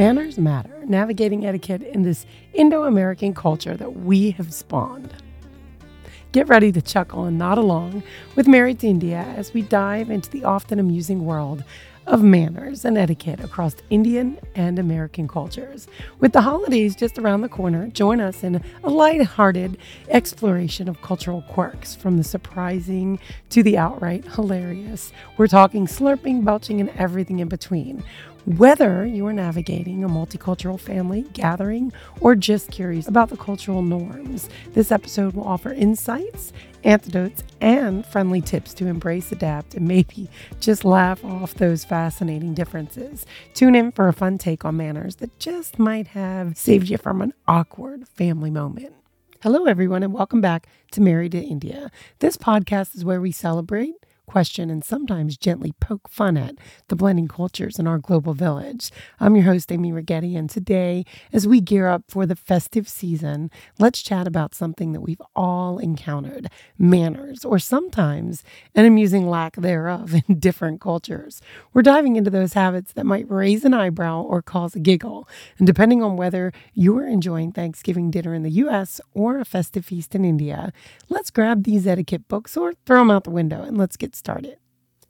Manners matter, navigating etiquette in this Indo American culture that we have spawned. Get ready to chuckle and nod along with Married to India as we dive into the often amusing world of manners and etiquette across Indian and American cultures. With the holidays just around the corner, join us in a light-hearted exploration of cultural quirks, from the surprising to the outright hilarious. We're talking slurping, belching, and everything in between. Whether you are navigating a multicultural family gathering or just curious about the cultural norms, this episode will offer insights, antidotes, and friendly tips to embrace, adapt, and maybe just laugh off those fascinating differences. Tune in for a fun take on manners that just might have saved you from an awkward family moment. Hello, everyone, and welcome back to Married to India. This podcast is where we celebrate question and sometimes gently poke fun at the blending cultures in our global village. I'm your host, Amy Righetti, and today, as we gear up for the festive season, let's chat about something that we've all encountered manners, or sometimes an amusing lack thereof in different cultures. We're diving into those habits that might raise an eyebrow or cause a giggle. And depending on whether you're enjoying Thanksgiving dinner in the US or a festive feast in India, let's grab these etiquette books or throw them out the window and let's get started.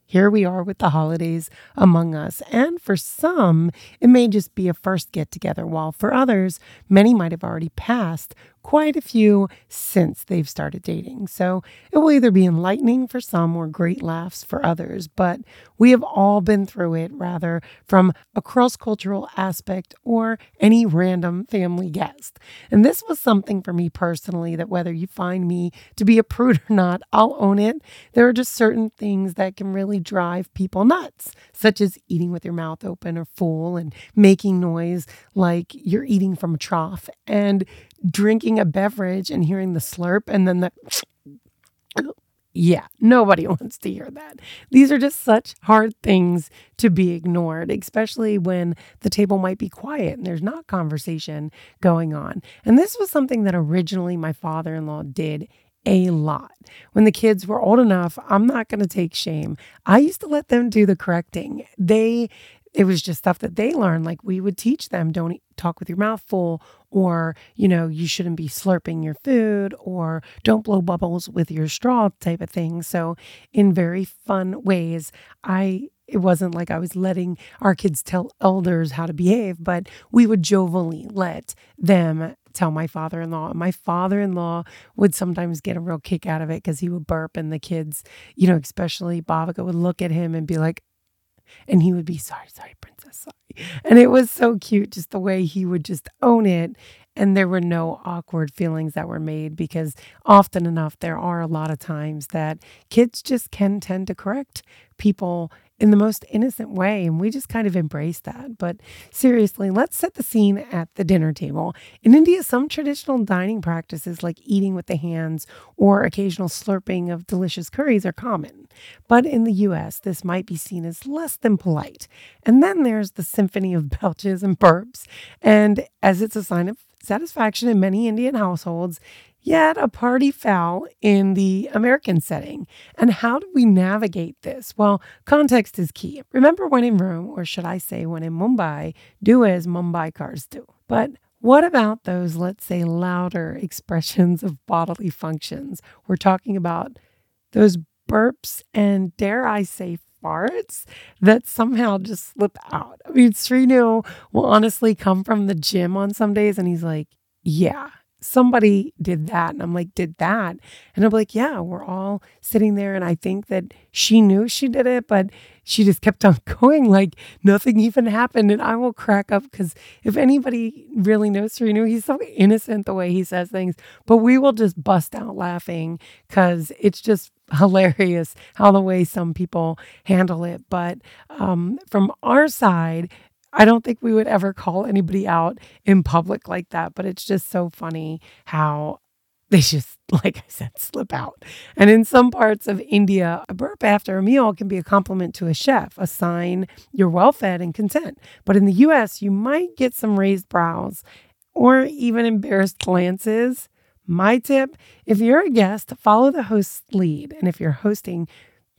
Here we are with the holidays among us, and for some, it may just be a first get together, while for others, many might have already passed quite a few since they've started dating. So it will either be enlightening for some or great laughs for others, but we have all been through it, rather from a cross cultural aspect or any random family guest. And this was something for me personally that whether you find me to be a prude or not, I'll own it. There are just certain things that can really drive people nuts, such as eating with your mouth open or full and making noise like you're eating from a trough. And drinking a beverage and hearing the slurp and then the yeah, nobody wants to hear that. These are just such hard things to be ignored, especially when the table might be quiet and there's not conversation going on. And this was something that originally my father in law did a lot. When the kids were old enough, I'm not going to take shame. I used to let them do the correcting. They it was just stuff that they learned. Like we would teach them don't eat, talk with your mouth full, or, you know, you shouldn't be slurping your food, or don't blow bubbles with your straw type of thing. So, in very fun ways, I it wasn't like I was letting our kids tell elders how to behave, but we would jovially let them tell my father in law. My father in law would sometimes get a real kick out of it because he would burp, and the kids, you know, especially Bhavika, would look at him and be like, and he would be sorry, sorry, princess, sorry. And it was so cute just the way he would just own it. And there were no awkward feelings that were made because often enough, there are a lot of times that kids just can tend to correct people in the most innocent way. And we just kind of embrace that. But seriously, let's set the scene at the dinner table. In India, some traditional dining practices like eating with the hands or occasional slurping of delicious curries are common. But in the US, this might be seen as less than polite. And then there's the symphony of belches and burps. And as it's a sign of satisfaction in many Indian households, yet a party foul in the American setting. And how do we navigate this? Well, context is key. Remember when in Rome, or should I say when in Mumbai, do as Mumbaikars do. But what about those, let's say, louder expressions of bodily functions? We're talking about those burps and, dare I say, farts that somehow just slip out. I mean, Srinu will honestly come from the gym on some days and he's like, yeah, somebody did that. And I'm like, did that? And I'm like, yeah, we're all sitting there. And I think that she knew she did it, but she just kept on going like nothing even happened. And I will crack up because if anybody really knows Srinu, he's so innocent the way he says things, but we will just bust out laughing because it's just hilarious how the way some people handle it. But um, from our side, I don't think we would ever call anybody out in public like that, but it's just so funny how they just, like I said, slip out. And in some parts of India, a burp after a meal can be a compliment to a chef, a sign you're well fed and content. But in the US, you might get some raised brows or even embarrassed glances. My tip if you're a guest, follow the host's lead. And if you're hosting,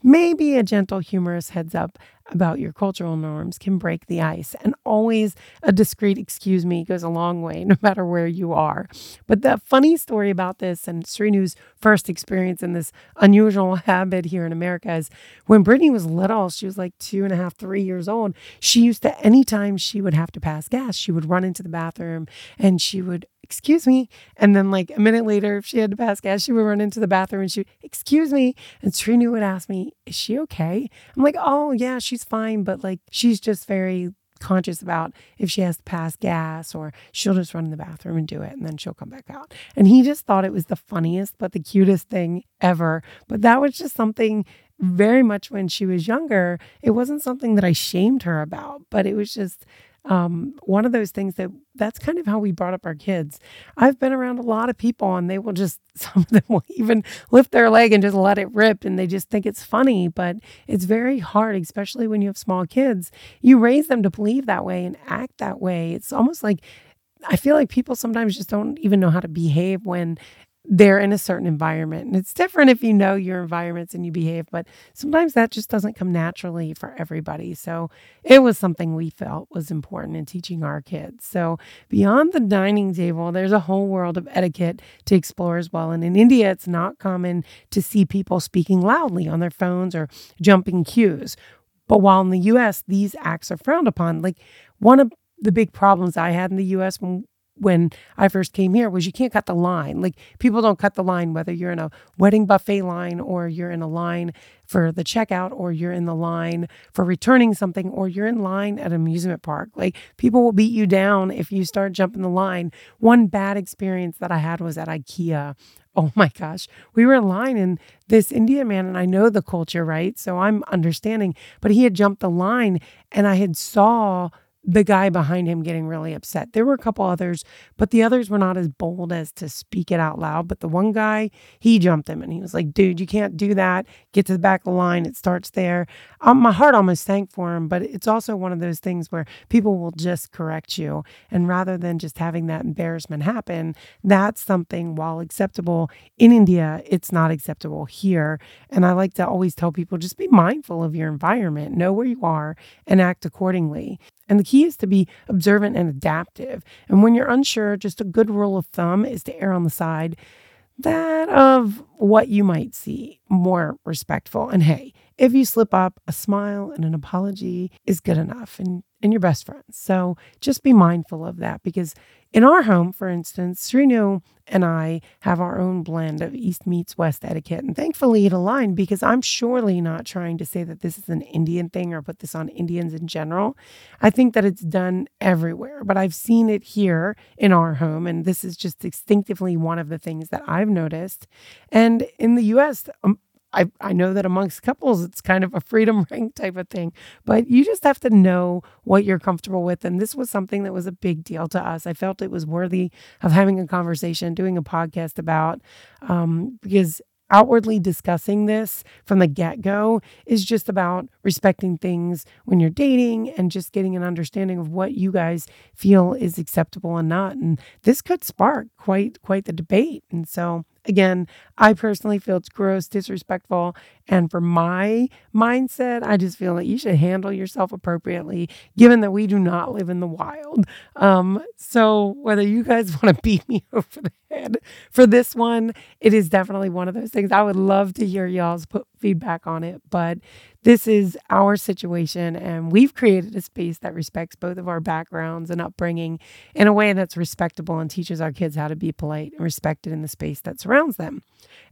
maybe a gentle, humorous heads up about your cultural norms can break the ice. And always a discreet excuse me goes a long way, no matter where you are. But the funny story about this and Srinu's first experience in this unusual habit here in America is when Brittany was little, she was like two and a half, three years old. She used to, anytime she would have to pass gas, she would run into the bathroom and she would excuse me. And then like a minute later, if she had to pass gas, she would run into the bathroom and she, would, excuse me. And Srinu would ask me, is she okay? I'm like, oh yeah, she's fine. But like, she's just very conscious about if she has to pass gas or she'll just run in the bathroom and do it and then she'll come back out. And he just thought it was the funniest but the cutest thing ever. But that was just something very much when she was younger. It wasn't something that I shamed her about, but it was just um, one of those things that that's kind of how we brought up our kids. I've been around a lot of people and they will just, some of them will even lift their leg and just let it rip and they just think it's funny, but it's very hard, especially when you have small kids. You raise them to believe that way and act that way. It's almost like I feel like people sometimes just don't even know how to behave when they're in a certain environment. And it's different if you know your environments and you behave, but sometimes that just doesn't come naturally for everybody. So it was something we felt was important in teaching our kids. So beyond the dining table, there's a whole world of etiquette to explore as well. And in India, it's not common to see people speaking loudly on their phones or jumping queues. But while in the US, these acts are frowned upon, like one of the big problems I had in the US when when I first came here was you can't cut the line. Like people don't cut the line whether you're in a wedding buffet line or you're in a line for the checkout or you're in the line for returning something or you're in line at amusement park. Like people will beat you down if you start jumping the line. One bad experience that I had was at IKEA. Oh my gosh. We were in line and this Indian man and I know the culture, right? So I'm understanding, but he had jumped the line and I had saw the guy behind him getting really upset. There were a couple others, but the others were not as bold as to speak it out loud. But the one guy, he jumped him and he was like, dude, you can't do that. Get to the back of the line. It starts there. Um, my heart almost sank for him, but it's also one of those things where people will just correct you. And rather than just having that embarrassment happen, that's something, while acceptable in India, it's not acceptable here. And I like to always tell people just be mindful of your environment, know where you are, and act accordingly. And the key is to be observant and adaptive. And when you're unsure, just a good rule of thumb is to err on the side that of what you might see more respectful. And hey, if you slip up, a smile and an apology is good enough and, and your best friends. So just be mindful of that because in our home, for instance, Srinu and I have our own blend of East meets West etiquette. And thankfully it aligned because I'm surely not trying to say that this is an Indian thing or put this on Indians in general. I think that it's done everywhere, but I've seen it here in our home. And this is just instinctively one of the things that I've noticed. And in the US, um, I, I know that amongst couples, it's kind of a freedom ring type of thing, but you just have to know what you're comfortable with. And this was something that was a big deal to us. I felt it was worthy of having a conversation, doing a podcast about, um, because outwardly discussing this from the get go is just about respecting things when you're dating and just getting an understanding of what you guys feel is acceptable and not. And this could spark quite quite the debate. And so Again, I personally feel it's gross, disrespectful. And for my mindset, I just feel that you should handle yourself appropriately, given that we do not live in the wild. Um, so, whether you guys want to beat me over the head for this one, it is definitely one of those things. I would love to hear y'all's put feedback on it, but this is our situation, and we've created a space that respects both of our backgrounds and upbringing in a way that's respectable and teaches our kids how to be polite and respected in the space that surrounds them.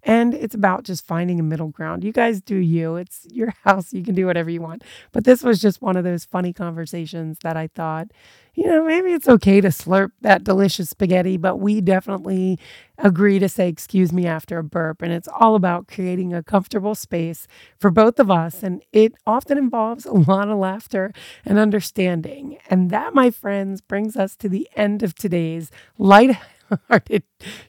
And it's about just finding a middle ground. You guys do you, it's your house, you can do whatever you want. But this was just one of those funny conversations that I thought you know, maybe it's okay to slurp that delicious spaghetti, but we definitely agree to say excuse me after a burp. And it's all about creating a comfortable space for both of us. And it often involves a lot of laughter and understanding. And that, my friends, brings us to the end of today's light light-hearted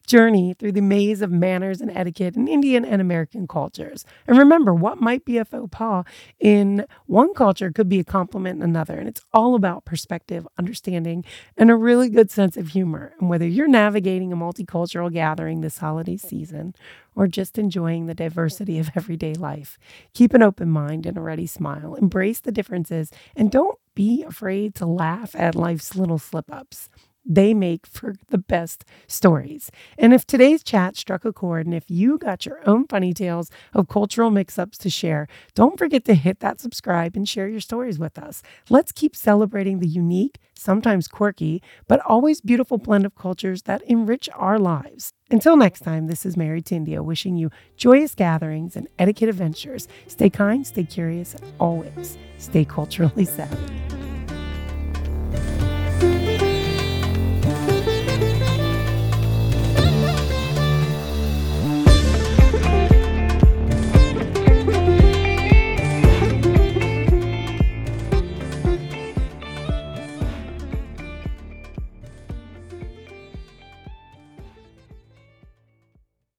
journey through the maze of manners and etiquette in Indian and American cultures. And remember, what might be a faux pas in one culture could be a compliment in another. And it's all about perspective, understanding, and a really good sense of humor. And whether you're navigating a multicultural gathering this holiday season or just enjoying the diversity of everyday life, keep an open mind and a ready smile. Embrace the differences and don't be afraid to laugh at life's little slip ups they make for the best stories. And if today's chat struck a chord and if you got your own funny tales of cultural mix ups to share, don't forget to hit that subscribe and share your stories with us. Let's keep celebrating the unique, sometimes quirky, but always beautiful blend of cultures that enrich our lives. Until next time, this is Married to India wishing you joyous gatherings and etiquette adventures. Stay kind, stay curious, and always stay culturally savvy.